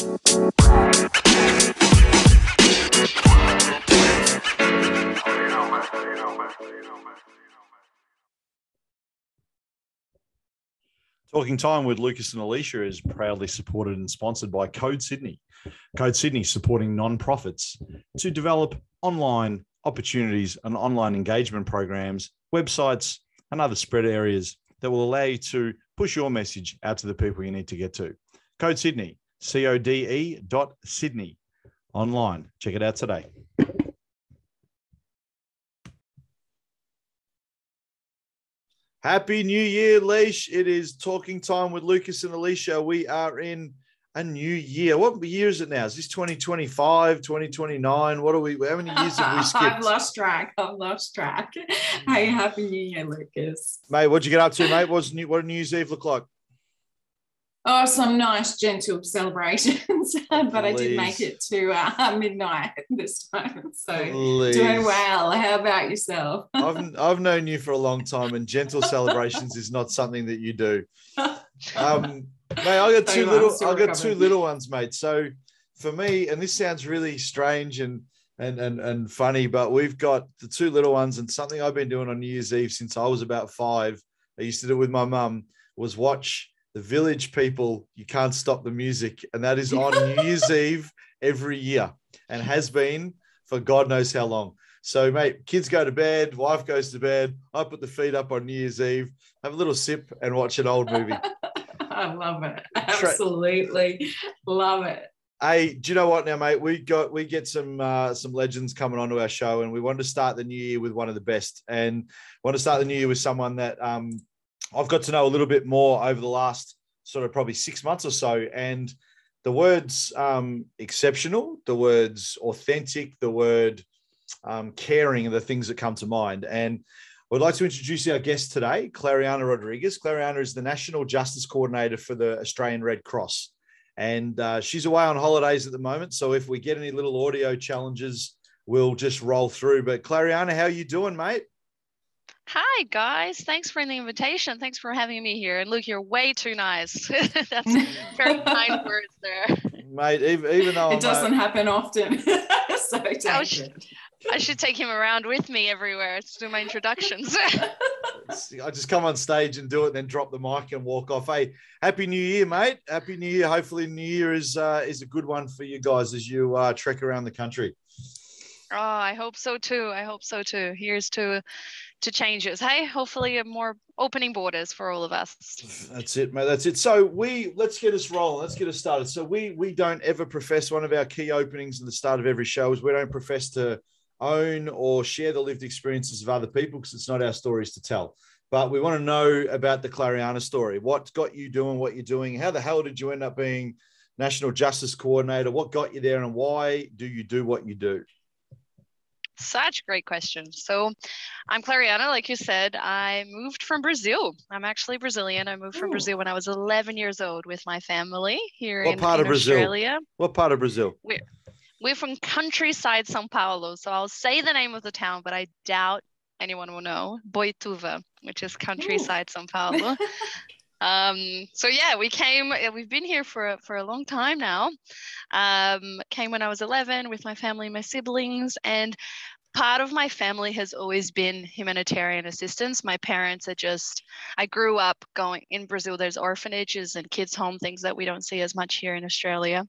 Talking Time with Lucas and Alicia is proudly supported and sponsored by Code Sydney. Code Sydney supporting non-profits to develop online opportunities and online engagement programs, websites, and other spread areas that will allow you to push your message out to the people you need to get to. Code Sydney, C O D E dot Sydney online. Check it out today. Happy New Year, Leash. It is talking time with Lucas and Alicia. We are in a new year. What year is it now? Is this 2025, 2029? What are we? How many years have we skipped? I've lost track. I've lost track. Hey, happy New Year, Lucas. Mate, what'd you get up to, mate? What's new, what did New Year's Eve look like? Oh, some nice, gentle celebrations, but I did make it to uh, midnight this time. So Please. doing well. How about yourself? I've, I've known you for a long time, and gentle celebrations is not something that you do. Um, mate, I got So two little, I got two little ones, mate. So for me, and this sounds really strange and and and and funny, but we've got the two little ones, and something I've been doing on New Year's Eve since I was about five. I used to do it with my mum was watch the Village People. You can't stop the music, and that is on New Year's Eve every year, and has been for God knows how long. So, mate, kids go to bed, wife goes to bed. I put the feet up on New Year's Eve, have a little sip, and watch an old movie. I love it. Absolutely love it. Hey, do you know what now, mate? We got we get some uh, some legends coming onto our show, and we wanted to start the new year with one of the best, and want to start the new year with someone that um, I've got to know a little bit more over the last sort of probably six months or so, and the words um, exceptional, the words authentic, the word um, caring are the things that come to mind, and. I'd like to introduce our guest today, Clariana Rodriguez. Clariana is the National Justice Coordinator for the Australian Red Cross and uh, she's away on holidays at the moment. So if we get any little audio challenges, we'll just roll through. But Clariana, how are you doing, mate? Hi, guys. Thanks for the invitation. Thanks for having me here. And look, you're way too nice. That's very kind words there. Mate, even, even though I'm, it doesn't happen often. so take Oh, sh- I should take him around with me everywhere to do my introductions. I just come on stage and do it, then drop the mic and walk off. Hey, happy New Year, mate! Happy New Year. Hopefully, New Year is uh, is a good one for you guys as you uh, trek around the country. Oh, I hope so too. I hope so too. Here's to to changes. Hey, hopefully more opening borders for all of us. That's it, mate. That's it. So we let's get us rolling. Let's get us started. So we we don't ever profess one of our key openings at the start of every show is we don't profess to own or share the lived experiences of other people because it's not our stories to tell. But we want to know about the Clariana story. What got you doing what you're doing? How the hell did you end up being National Justice Coordinator? What got you there, and why do you do what you do? Such great questions. So, I'm Clariana, like you said. I moved from Brazil. I'm actually Brazilian. I moved from Ooh. Brazil when I was 11 years old with my family here What in, part in of Brazil? Australia. What part of Brazil? We're from countryside São Paulo. So I'll say the name of the town, but I doubt anyone will know. Boituva, which is countryside São Paulo. um, so yeah, we came, uh, we've been here for, for a long time now. Um, came when I was 11 with my family, my siblings, and part of my family has always been humanitarian assistance. My parents are just, I grew up going in Brazil, there's orphanages and kids' home, things that we don't see as much here in Australia.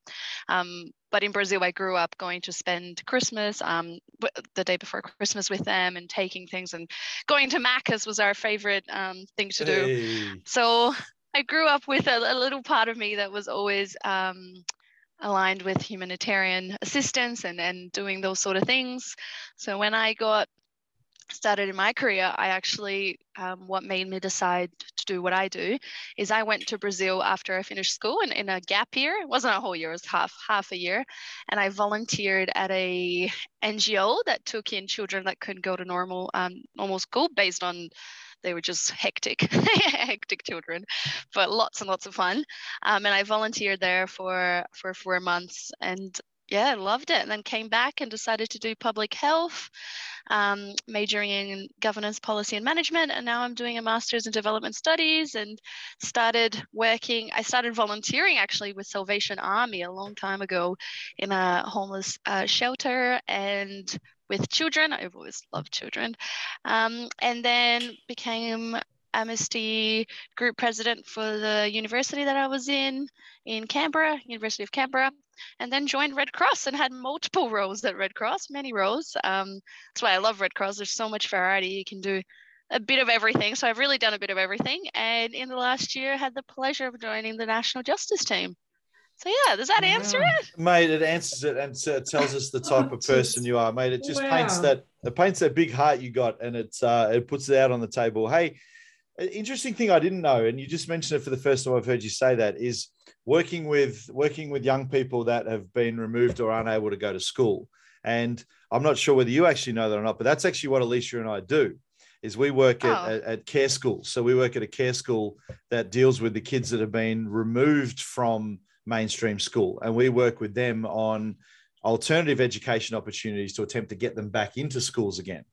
Um, but in Brazil, I grew up going to spend Christmas, um, w- the day before Christmas with them and taking things and going to Macca's was our favorite um, thing to do. Hey. So I grew up with a, a little part of me that was always um, aligned with humanitarian assistance and, and doing those sort of things. So when I got started in my career, I actually, um, what made me decide to do what I do is I went to Brazil after I finished school in, in a gap year. It wasn't a whole year, it was half, half a year. And I volunteered at a NGO that took in children that couldn't go to normal, um, normal school based on they were just hectic, hectic children, but lots and lots of fun. Um, and I volunteered there for for four months, and yeah, loved it. And then came back and decided to do public health, um, majoring in governance, policy, and management. And now I'm doing a master's in development studies and started working. I started volunteering actually with Salvation Army a long time ago in a homeless uh, shelter and with children. I've always loved children. Um, and then became Amnesty group president for the university that I was in, in Canberra, University of Canberra, and then joined Red Cross and had multiple roles at Red Cross, many roles. Um, that's why I love Red Cross. There's so much variety. You can do a bit of everything. So I've really done a bit of everything. And in the last year, had the pleasure of joining the National Justice Team. So yeah, does that answer wow. it? Mate, it answers it and it tells us the type oh, of person you are, mate. It just wow. paints that it paints that big heart you got and it's uh it puts it out on the table. Hey, interesting thing I didn't know, and you just mentioned it for the first time I've heard you say that, is working with working with young people that have been removed or unable to go to school. And I'm not sure whether you actually know that or not, but that's actually what Alicia and I do. Is we work oh. at, at, at care schools. So we work at a care school that deals with the kids that have been removed from mainstream school, and we work with them on alternative education opportunities to attempt to get them back into schools again.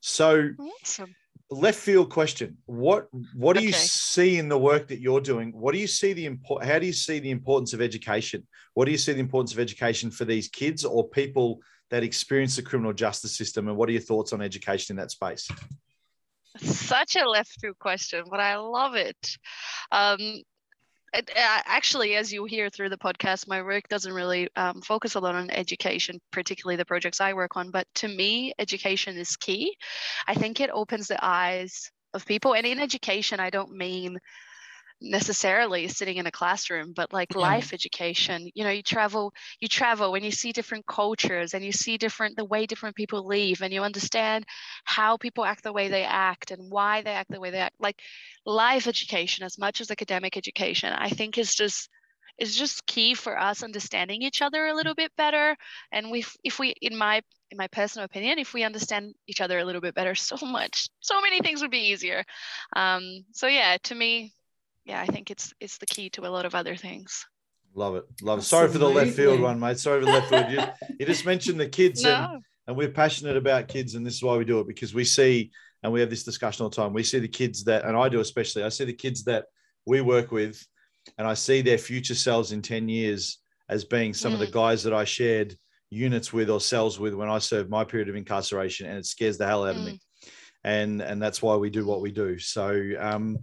So awesome left field question. What what do okay. you see in the work that you're doing? What do you see the import how do you see the importance of education? What do you see the importance of education for these kids or people that experience the criminal justice system? And what are your thoughts on education in that space? Such a left field question but i love it. Um, uh, actually, as you hear through the podcast, my work doesn't really um, focus a lot on education, particularly the projects I work on. But to me, education is key. I think it opens the eyes of people. And in education, I don't mean necessarily sitting in a classroom but like yeah. life education you know you travel you travel and you see different cultures and you see different the way different people live and you understand how people act the way they act and why they act the way they act like life education as much as academic education i think is just is just key for us understanding each other a little bit better and we if we in my in my personal opinion if we understand each other a little bit better so much so many things would be easier um, so yeah to me yeah, I think it's it's the key to a lot of other things. Love it, love it. Sorry for the left field one, mate. Sorry for the left field. You, you just mentioned the kids, no. and, and we're passionate about kids, and this is why we do it because we see, and we have this discussion all the time. We see the kids that, and I do especially. I see the kids that we work with, and I see their future selves in ten years as being some mm. of the mm. guys that I shared units with or cells with when I served my period of incarceration, and it scares the hell out mm. of me. Mm. And and that's why we do what we do. So um,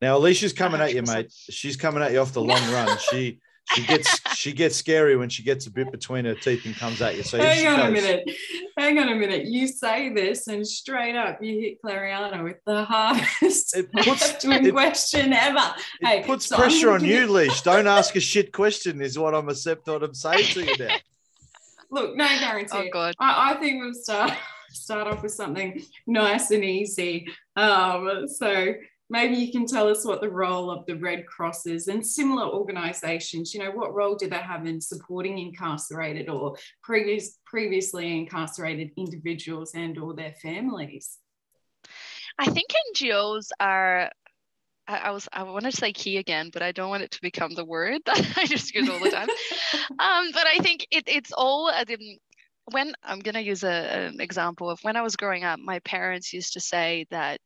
now Alicia's coming 100%. at you, mate. She's coming at you off the long run. She she gets she gets scary when she gets a bit between her teeth and comes at you. So hang on goes. a minute, hang on a minute. You say this and straight up you hit Clariana with the hardest it puts, it, question ever. It hey, puts so pressure on you, Leash. Don't ask a shit question. Is what I'm accept what I'm saying to you now. Look, no guarantee. Oh God. I, I think we'll start start off with something nice and easy. Um, so maybe you can tell us what the role of the Red Cross is and similar organisations. You know, what role do they have in supporting incarcerated or previous, previously incarcerated individuals and or their families? I think NGOs are I, was I want to say key again, but I don't want it to become the word that I just use all the time. um, but I think it, it's all when I'm going to use a, an example of when I was growing up, my parents used to say that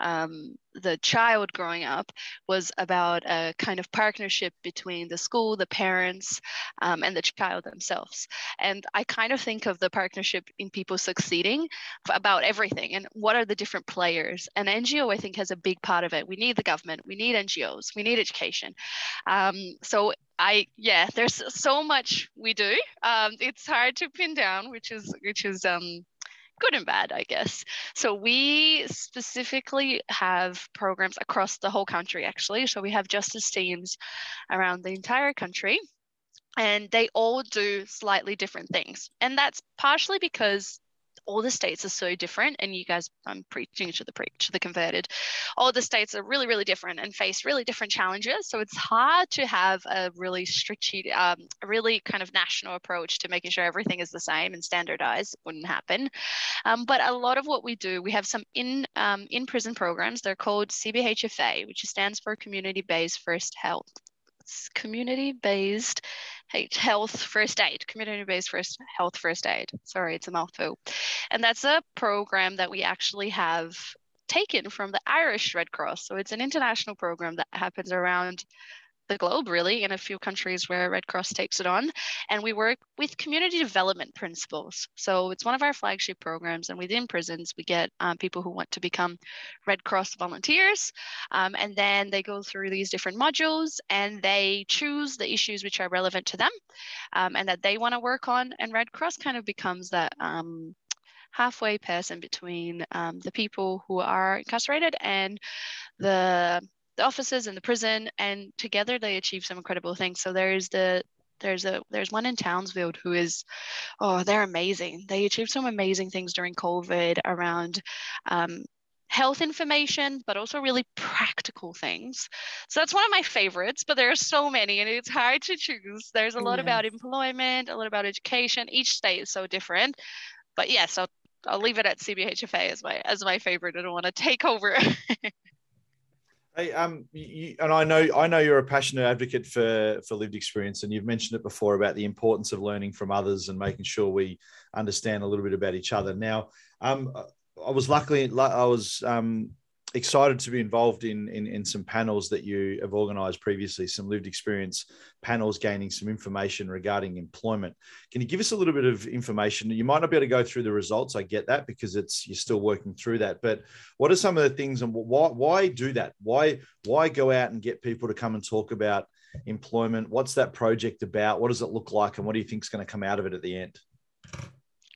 um, the child growing up was about a kind of partnership between the school, the parents, um, and the child themselves. And I kind of think of the partnership in people succeeding about everything and what are the different players. And NGO, I think, has a big part of it. We need the government, we need NGOs, we need education. Um, so I yeah, there's so much we do. Um, it's hard to pin down, which is which is um, good and bad, I guess. So we specifically have programs across the whole country, actually. So we have justice teams around the entire country, and they all do slightly different things. And that's partially because all the states are so different and you guys i'm preaching to the preach the converted. All the states are really really different and face really different challenges. So it's hard to have a really strategic um, really kind of national approach to making sure everything is the same and standardized. Wouldn't happen. Um, but a lot of what we do we have some in um, in prison programs. They're called cbhfa which stands for community based first health community-based health first aid, community-based first health first aid. Sorry, it's a mouthful. And that's a program that we actually have taken from the Irish Red Cross. So it's an international program that happens around the globe, really, in a few countries where Red Cross takes it on. And we work with community development principles. So it's one of our flagship programs. And within prisons, we get um, people who want to become Red Cross volunteers. Um, and then they go through these different modules and they choose the issues which are relevant to them um, and that they want to work on. And Red Cross kind of becomes that um, halfway person between um, the people who are incarcerated and the the officers in the prison and together they achieve some incredible things. So there's the there's a there's one in Townsville who is oh they're amazing. They achieved some amazing things during covid around um, health information but also really practical things. So that's one of my favorites but there are so many and it's hard to choose. There's a lot about employment a lot about education. Each state is so different. But yes I'll, I'll leave it at CBHFA as my as my favorite. I don't want to take over Hey, um, you, and I know I know you're a passionate advocate for for lived experience, and you've mentioned it before about the importance of learning from others and making sure we understand a little bit about each other. Now, um, I was luckily I was um, excited to be involved in, in, in some panels that you have organized previously, some lived experience panels, gaining some information regarding employment. Can you give us a little bit of information? You might not be able to go through the results. I get that because it's you're still working through that. But what are some of the things and why why do that? Why why go out and get people to come and talk about employment? What's that project about? What does it look like? And what do you think is going to come out of it at the end?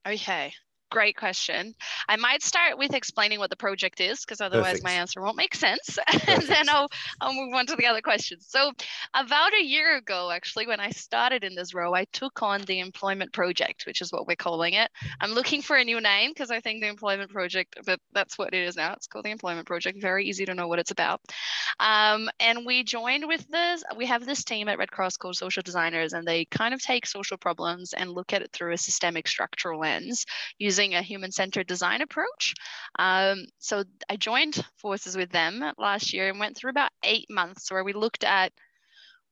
Okay. Great question. I might start with explaining what the project is, because otherwise Perfect. my answer won't make sense. and then I'll, I'll move on to the other questions. So, about a year ago, actually, when I started in this role, I took on the employment project, which is what we're calling it. I'm looking for a new name because I think the employment project, but that's what it is now. It's called the employment project. Very easy to know what it's about. Um, and we joined with this, we have this team at Red Cross called social designers, and they kind of take social problems and look at it through a systemic structural lens using using a human-centered design approach. Um, so I joined forces with them last year and went through about eight months where we looked at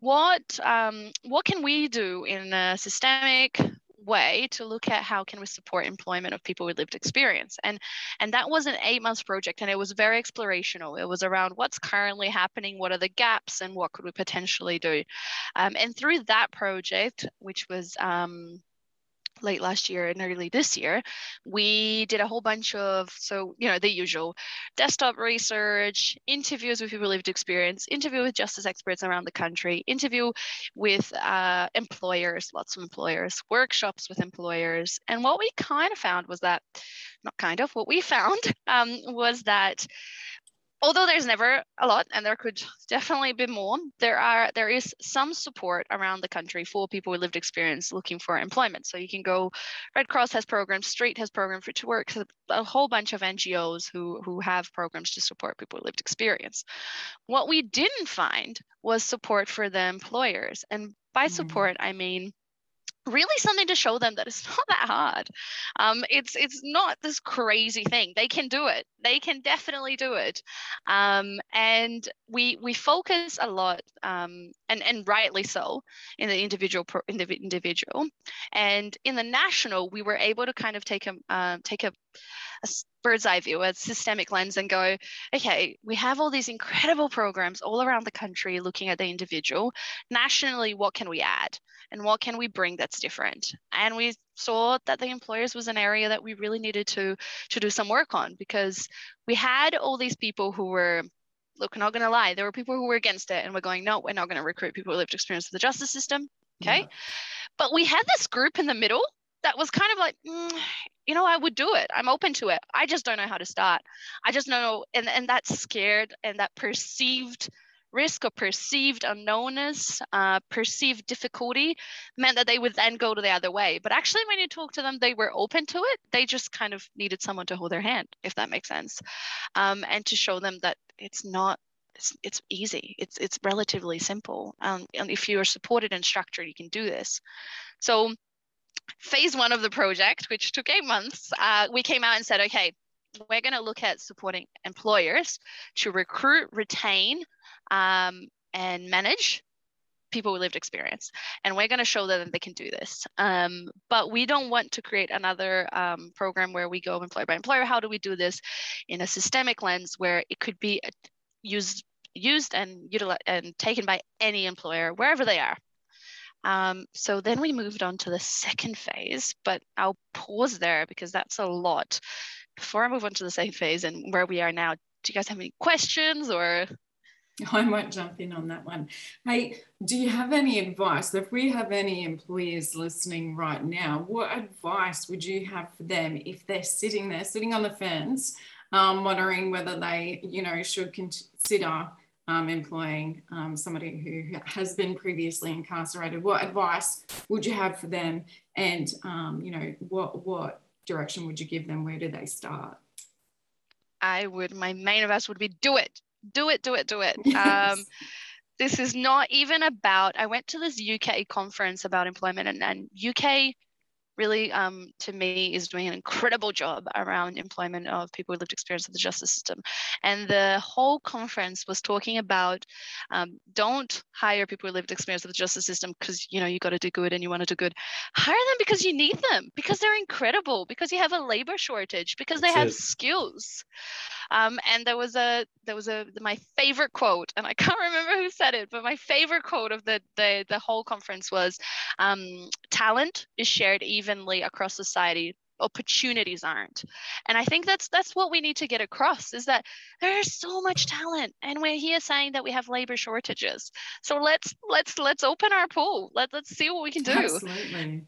what um, what can we do in a systemic way to look at how can we support employment of people with lived experience. And and that was an eight months project and it was very explorational. It was around what's currently happening what are the gaps and what could we potentially do. Um, and through that project which was um, late last year and early this year, we did a whole bunch of, so, you know, the usual desktop research, interviews with people lived experience, interview with justice experts around the country, interview with uh, employers, lots of employers, workshops with employers. And what we kind of found was that, not kind of, what we found um, was that although there's never a lot and there could definitely be more there are there is some support around the country for people with lived experience looking for employment so you can go red cross has programs STREAT has programs Fruit to Work a whole bunch of ngos who who have programs to support people with lived experience what we didn't find was support for the employers and by mm. support i mean really something to show them that it's not that hard. Um, it's it's not this crazy thing. They can do it. They can definitely do it. Um, and we we focus a lot, um, and and rightly so, in the individual in the individual, and in the national, we were able to kind of take a uh, take a, a bird's eye view, a systemic lens, and go, okay, we have all these incredible programs all around the country looking at the individual. Nationally, what can we add? And what can we bring that's different? And we saw that the employers was an area that we really needed to, to do some work on because we had all these people who were look, I'm not going to lie, there were people who were against it and we're going, no, we're not going to recruit people with lived experience of the justice system. Okay. Yeah. But we had this group in the middle that was kind of like, mm, you know, I would do it. I'm open to it. I just don't know how to start. I just know. And, and that scared and that perceived risk or perceived unknownness, uh, perceived difficulty meant that they would then go to the other way. But actually, when you talk to them, they were open to it. They just kind of needed someone to hold their hand, if that makes sense, um, and to show them that it's not it's, it's easy. It's it's relatively simple. Um, and if you are supported and structured, you can do this. So phase one of the project, which took eight months, uh, we came out and said, okay, we're going to look at supporting employers to recruit, retain, um, and manage people with lived experience. And we're going to show them that they can do this. Um, but we don't want to create another um, program where we go employer by employer. How do we do this? In a systemic lens where it could be used used and utilized and taken by any employer wherever they are um, so then we moved on to the second phase but i'll pause there because that's a lot before i move on to the second phase and where we are now do you guys have any questions or I might jump in on that one. Hey, do you have any advice? If we have any employers listening right now, what advice would you have for them if they're sitting there, sitting on the fence, um, wondering whether they, you know, should consider um, employing um, somebody who has been previously incarcerated? What advice would you have for them? And, um, you know, what, what direction would you give them? Where do they start? I would, my main advice would be do it do it, do it, do it. Yes. Um, this is not even about, I went to this UK conference about employment and, and UK really, um, to me, is doing an incredible job around employment of people with lived experience of the justice system. And the whole conference was talking about um, don't hire people with lived experience of the justice system because you know you got to do good and you want to do good. Hire them because you need them, because they're incredible, because you have a labor shortage, because they That's have it. skills. Um, and there was a there was a my favorite quote, and I can't remember who said it, but my favorite quote of the the, the whole conference was, um, "Talent is shared evenly across society. Opportunities aren't. And i think that's that's what we need to get across is that there's so much talent and we're here saying that we have labor shortages. So let's let's let's open our pool. Let, let's see what we can do. Absolutely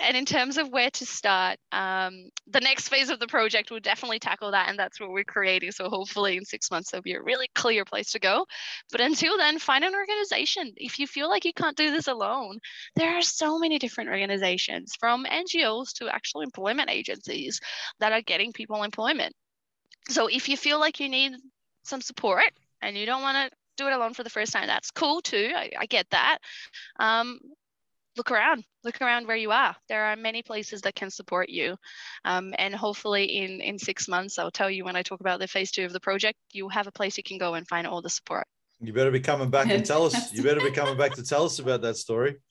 and in terms of where to start, um, the next phase of the project will definitely tackle that, and that's what we're creating. So hopefully, in six months, there'll be a really clear place to go. But until then, find an organization. If you feel like you can't do this alone, there are so many different organizations, from NGOs to actual employment agencies, that are getting people employment. So if you feel like you need some support and you don't want to do it alone for the first time, that's cool too. I, I get that. Um, look around look around where you are. There are many places that can support you. Um, and hopefully in in six months i'll tell you when i talk about the phase two of the project you have a place you can go and find all the support. You better be coming back and tell us you better be coming back to tell us about that story.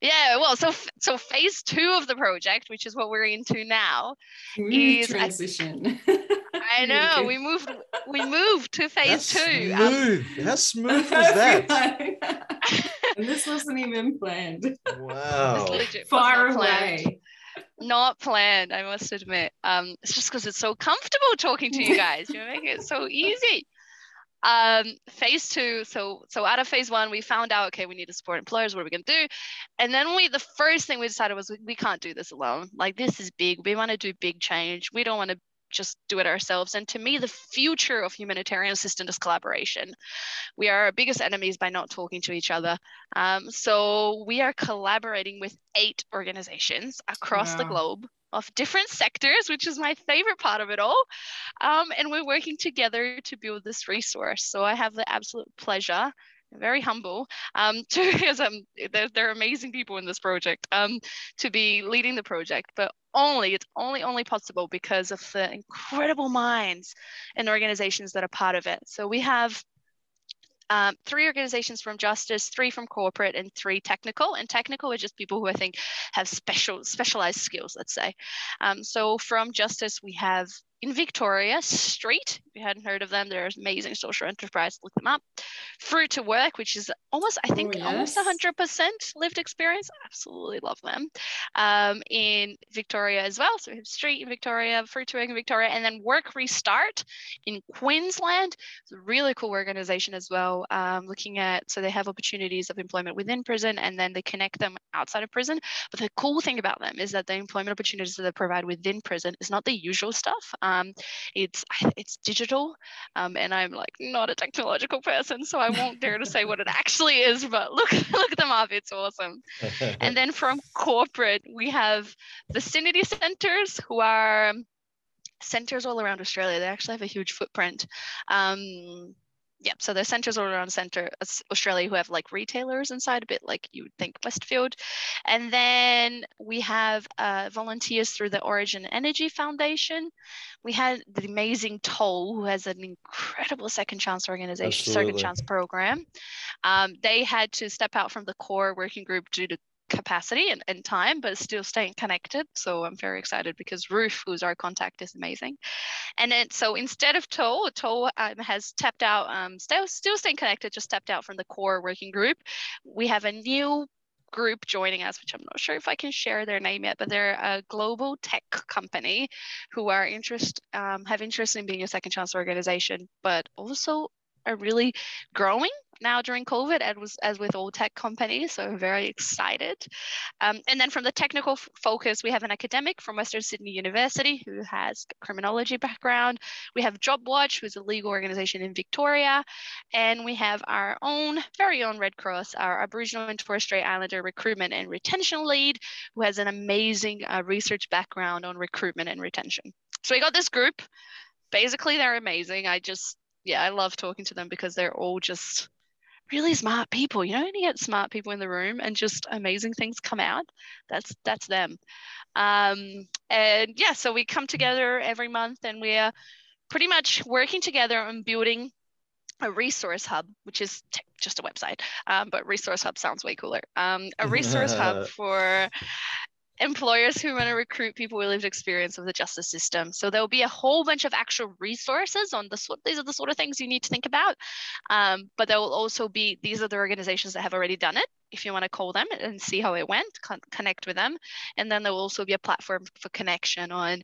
Yeah well so so phase two of the project which is what we're into now Smooth is transition. I know we moved. We moved to phase That's two. Smooth. Um, How smooth was that? and this wasn't even planned. Wow. Far away. Not planned, I must admit. Um, it's just because it's so comfortable talking to you guys. You make it so easy. Um, phase two, so so out of phase one, we found out okay, we need to support employers. What are we gonna do? And then we, the first thing we decided was we, we can't do this alone. Like this is big. We want to do big change. We don't want to just do it ourselves. And to me, the future of humanitarian assistance is collaboration. We are our biggest enemies by not talking to each other. Um, so we are collaborating with eight organizations across wow. the globe of different sectors, which is my favorite part of it all. Um, and we're working together to build this resource. So I have the absolute pleasure very humble um, to because um, there, there, are amazing people in this project um, to be leading the project, but only it's only only possible because of the incredible minds and organizations that are part of it. So we have um, three organizations from justice, three from corporate, and three technical. And technical are just people who I think have special specialized skills. Let's say. Um, so from justice, we have in Victoria, STREAT, if you hadn't heard of them, they're amazing social enterprise, look them up. Fruit to Work, which is almost, I think, oh, yes. almost 100% lived experience. Absolutely love them. Um, in Victoria as well. So we have STREAT in Victoria, Fruit to Work in Victoria, and then Work Restart in Queensland. It's a really cool organization as well, um, looking at, so they have opportunities of employment within prison and then they connect them outside of prison. But the cool thing about them is that the employment opportunities that they provide within prison is not the usual stuff. Um, it's it's digital, um, and I'm like not a technological person, so I won't dare to say what it actually is. But look look at them up; it's awesome. and then from corporate, we have vicinity centers who are centers all around Australia. They actually have a huge footprint. Um, yeah, so there's centers all around center Australia who have like retailers inside, a bit like you would think Westfield. And then we have uh, volunteers through the Origin Energy Foundation. We had the amazing Toll, who has an incredible second chance organization, Absolutely. second chance program. Um, they had to step out from the core working group due to capacity and, and time, but still staying connected. So I'm very excited because Ruth, who's our contact, is amazing. And then so instead of Toll, Toll um, has tapped out, um, still, still staying connected, just stepped out from the core working group. We have a new group joining us, which I'm not sure if I can share their name yet, but they're a global tech company who are interest um, have interest in being a second chance organization, but also are really growing now during COVID, as, as with all tech companies. So I'm very excited. Um, and then from the technical f- focus, we have an academic from Western Sydney University who has criminology background. We have JobWatch, who's a legal organization in Victoria. And we have our own, very own Red Cross, our Aboriginal and Torres Strait Islander recruitment and retention lead, who has an amazing uh, research background on recruitment and retention. So we got this group. Basically, they're amazing. I just yeah, I love talking to them because they're all just really smart people. You know, you get smart people in the room and just amazing things come out. That's that's them. Um, and yeah, so we come together every month and we're pretty much working together on building a resource hub, which is t- just a website, um, but resource hub sounds way cooler. Um, a resource hub for employers who want to recruit people with lived experience of the justice system. So there'll be a whole bunch of actual resources on the sort. These are the sort of things you need to think about. Um, but there will also be these are the organizations that have already done it. If you want to call them and see how it went, con- connect with them, and then there will also be a platform for connection on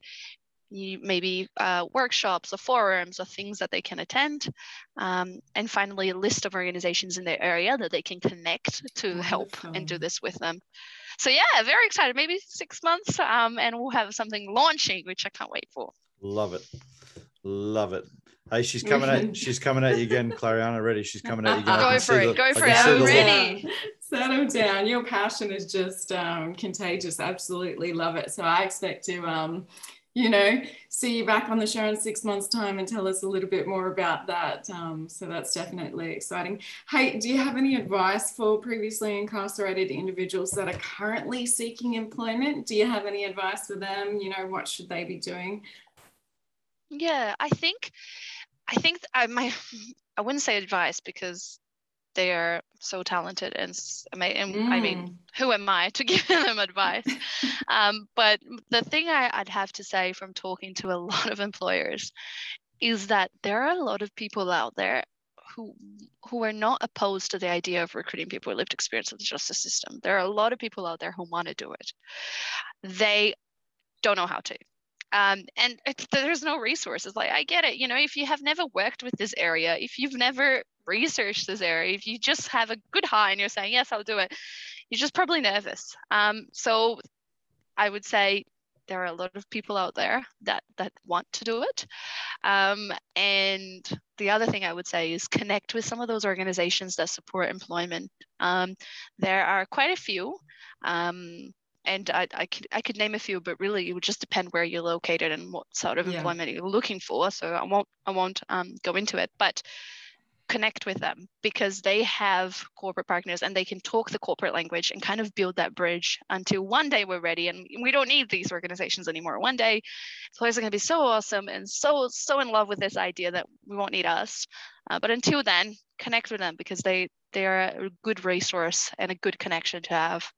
maybe uh, workshops or forums or things that they can attend. Um, and finally, a list of organizations in their area that they can connect to Wonderful. help and do this with them so yeah, very excited. Maybe six months, um, and we'll have something launching, which I can't wait for. Love it, love it. Hey, she's coming at she's coming at you again, Clariana. Ready? She's coming at you again. Go for it. The, go for it. I'm ready. Settle down. Your passion is just um, contagious. Absolutely love it. So I expect to um, you know, see you back on the show in six months' time and tell us a little bit more about that. Um, so that's definitely exciting. Hey, do you have any advice for previously incarcerated individuals that are currently seeking employment? Do you have any advice for them? You know, what should they be doing? Yeah, I think, I think I my, I wouldn't say advice because they are so talented and, and mm. I mean, mm. who am I to give them advice? um, but the thing I, I'd have to say from talking to a lot of employers is that there are a lot of people out there who who are not opposed to the idea of recruiting people with lived experience of the justice system. There are a lot of people out there who want to do it. They don't know how to. Um, and there's no resources. Like I get it, you know, if you have never worked with this area, if you've never researched this area, if you just have a good high and you're saying yes, I'll do it, you're just probably nervous. Um, so I would say there are a lot of people out there that that want to do it. Um, and the other thing I would say is connect with some of those organizations that support employment. Um, there are quite a few. Um, and I, I, could I could name a few, but really it would just depend where you're located and what sort of yeah. employment you're looking for. So I won't I won't um, go into it, but connect with them because they have corporate partners and they can talk the corporate language and kind of build that bridge until one day we're ready and we don't need these organizations anymore. One day employers are going to be so awesome and so so in love with this idea that we won't need us. Uh, but until then, connect with them because they they are a good resource and a good connection to have.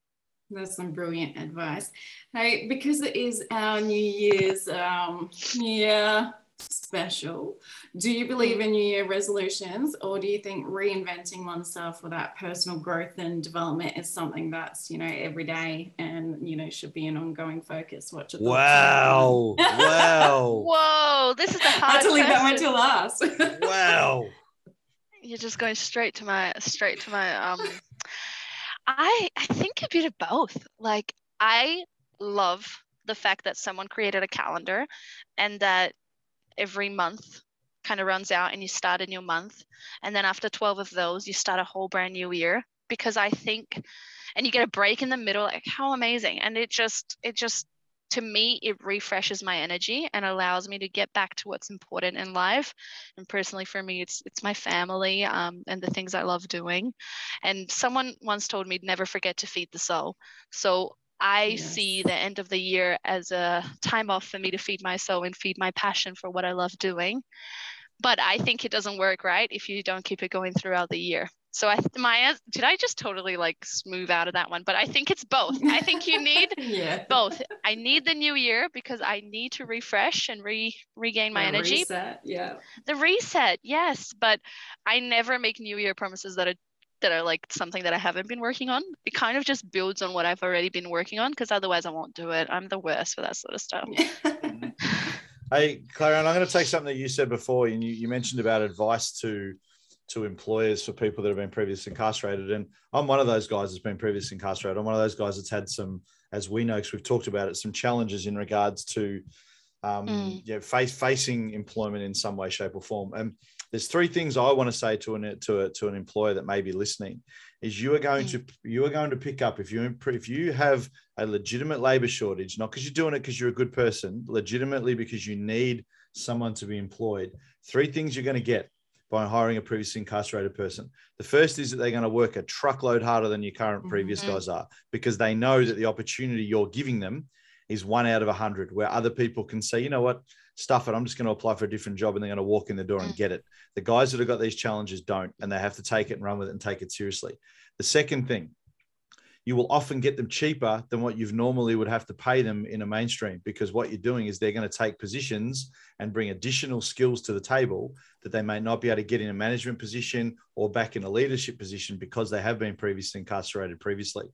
That's some brilliant advice. Hey, because it is our New Year's um, year special, do you believe in New Year resolutions or do you think reinventing oneself for that personal growth and development is something that's, you know, every day and, you know, should be an ongoing focus? What's your Wow. wow. Whoa. This is a hard I had to leave that one to last. wow. You're just going straight to my, straight to my, um, I I think a bit of both. Like I love the fact that someone created a calendar and that every month kind of runs out and you start a new month and then after 12 of those you start a whole brand new year because I think and you get a break in the middle like how amazing and it just it just to me, it refreshes my energy and allows me to get back to what's important in life. And personally, for me, it's it's my family um, and the things I love doing. And someone once told me, never forget to feed the soul. So I yes. see the end of the year as a time off for me to feed my soul and feed my passion for what I love doing. But I think it doesn't work right if you don't keep it going throughout the year. So I my did I just totally like smooth out of that one? But I think it's both. I think you need yeah. both. I need the new year because I need to refresh and re regain my the energy. Reset, yeah. The reset, yes. But I never make new year promises that are that are like something that I haven't been working on. It kind of just builds on what I've already been working on because otherwise I won't do it. I'm the worst for that sort of stuff. hey, Clara, I'm going to take something that you said before, and you, you mentioned about advice to to employers for people that have been previously incarcerated. And I'm one of those guys that's been previously incarcerated. I'm one of those guys that's had some, as we know, because we've talked about it, some challenges in regards to um, mm. yeah, face, facing employment in some way, shape, or form. And there's three things I want to say to an to a, to an employer that may be listening is you are going mm. to you are going to pick up if you if you have a legitimate labor shortage, not because you're doing it because you're a good person, legitimately because you need someone to be employed. Three things you're going to get by hiring a previously incarcerated person. The first is that they're going to work a truckload harder than your current previous mm-hmm. guys are because they know that the opportunity you're giving them is one out of a hundred, where other people can say, you know what, stuff it. I'm just going to apply for a different job and they're going to walk in the door and mm. get it. The guys that have got these challenges don't, and they have to take it and run with it and take it seriously. The second thing you will often get them cheaper than what you've normally would have to pay them in a mainstream because what you're doing is they're going to take positions and bring additional skills to the table that they may not be able to get in a management position or back in a leadership position because they have been previously incarcerated previously.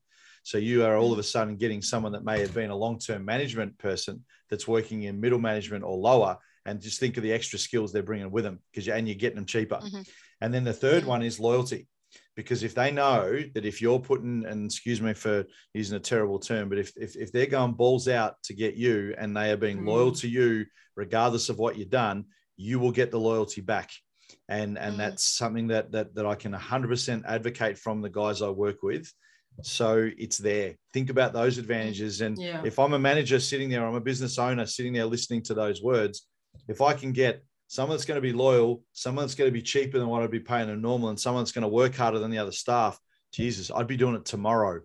So you are all of a sudden getting someone that may have been a long-term management person that's working in middle management or lower, and just think of the extra skills they're bringing with them because you and you're getting them cheaper. Mm-hmm. And then the third one is loyalty because if they know that if you're putting and excuse me for using a terrible term but if if, if they're going balls out to get you and they are being mm. loyal to you regardless of what you've done you will get the loyalty back and and mm. that's something that that that I can 100% advocate from the guys I work with so it's there think about those advantages and yeah. if I'm a manager sitting there I'm a business owner sitting there listening to those words if I can get someone that's going to be loyal, someone that's going to be cheaper than what I'd be paying them normal, and someone that's going to work harder than the other staff. Jesus, I'd be doing it tomorrow.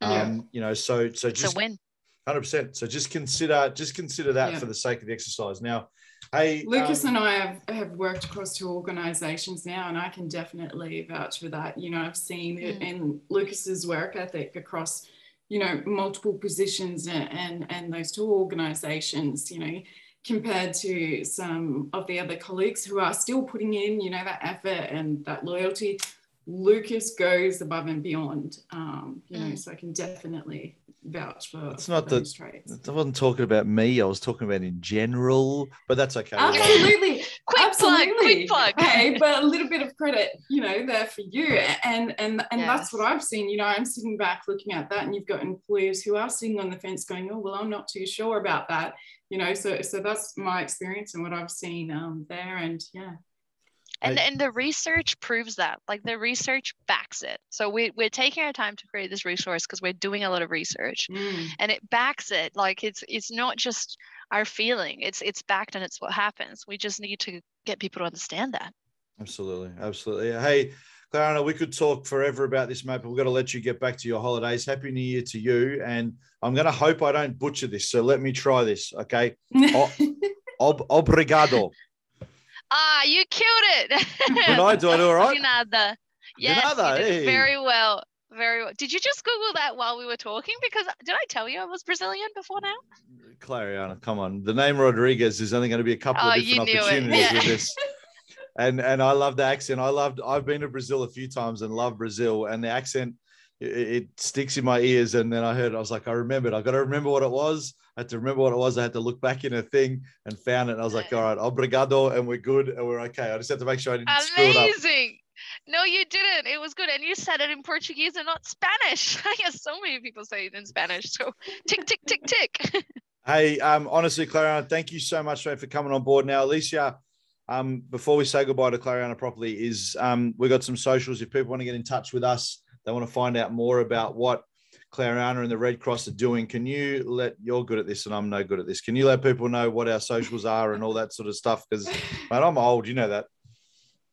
Yeah. Um, you know, so so it's just a win. Hundred percent. So just consider just consider that yeah. for the sake of the exercise. Now, hey, Lucas um, and I have, have worked across two organisations now, and I can definitely vouch for that. You know, I've seen it mm. in Lucas's work ethic across, you know, multiple positions and and, and those two organisations. You know, compared to some of the other colleagues who are still putting in, you know, that effort and that loyalty. Lucas goes above and beyond, um, you know, mm. so I can definitely vouch for. It's not the. Traits. I wasn't talking about me. I was talking about in general, but that's okay. Absolutely, quick Absolutely. plug, quick plug. Hey, but a little bit of credit, you know, there for you, and and and yes. that's what I've seen. You know, I'm sitting back looking at that, and you've got employers who are sitting on the fence, going, "Oh, well, I'm not too sure about that." You know, so so that's my experience and what I've seen um, there, and yeah and I, and the research proves that like the research backs it so we, we're taking our time to create this resource because we're doing a lot of research mm. and it backs it like it's it's not just our feeling it's it's backed and it's what happens we just need to get people to understand that absolutely absolutely hey Clariana, we could talk forever about this, mate, but we've got to let you get back to your holidays. Happy New Year to you. And I'm going to hope I don't butcher this. So let me try this. Okay. Ob- obrigado. Ah, you killed it. Did I do I do all right? Nada. Yes, Nada, hey. very well. Very well. Did you just Google that while we were talking? Because did I tell you I was Brazilian before now? Clariana, come on. The name Rodriguez is only going to be a couple oh, of different opportunities yeah. with this. And and I love the accent. I loved. I've been to Brazil a few times and love Brazil. And the accent it, it, sticks in my ears. And then I heard, I was like, I remembered. I got to remember what it was. I had to remember what it was. I had to look back in a thing and found it. And I was like, all right, obrigado, and we're good and we're okay. I just had to make sure I didn't Amazing. screw it up. Amazing. No, you didn't. It was good. And you said it in Portuguese and not Spanish. Yes, so many people say it in Spanish. So tick, tick, tick, tick. hey, um, honestly, Clariana, thank you so much mate, for coming on board now. Alicia, um, before we say goodbye to Clariana properly, is um, we got some socials. If people want to get in touch with us, they want to find out more about what Clariana and the Red Cross are doing. Can you let you're good at this and I'm no good at this? Can you let people know what our socials are and all that sort of stuff? Because mate, I'm old, you know that.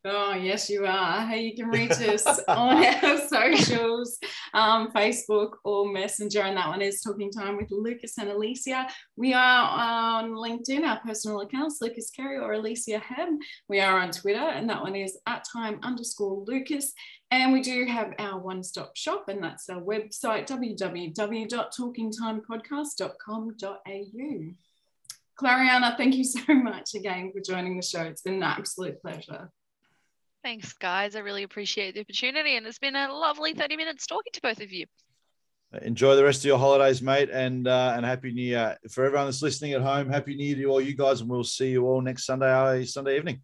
Oh, yes, you are. Hey, you can reach us on our socials, um, Facebook or Messenger, and that one is Talking Time with Lucas and Alicia. We are on LinkedIn, our personal accounts, Lucas Carey or Alicia Hem. We are on Twitter, and that one is at time underscore Lucas. And we do have our one stop shop, and that's our website, www.talkingtimepodcast.com.au. Clariana, thank you so much again for joining the show. It's been an absolute pleasure. Thanks, guys. I really appreciate the opportunity, and it's been a lovely 30 minutes talking to both of you. Enjoy the rest of your holidays, mate, and uh, and happy New Year for everyone that's listening at home. Happy New Year to all you guys, and we'll see you all next Sunday, uh, Sunday evening.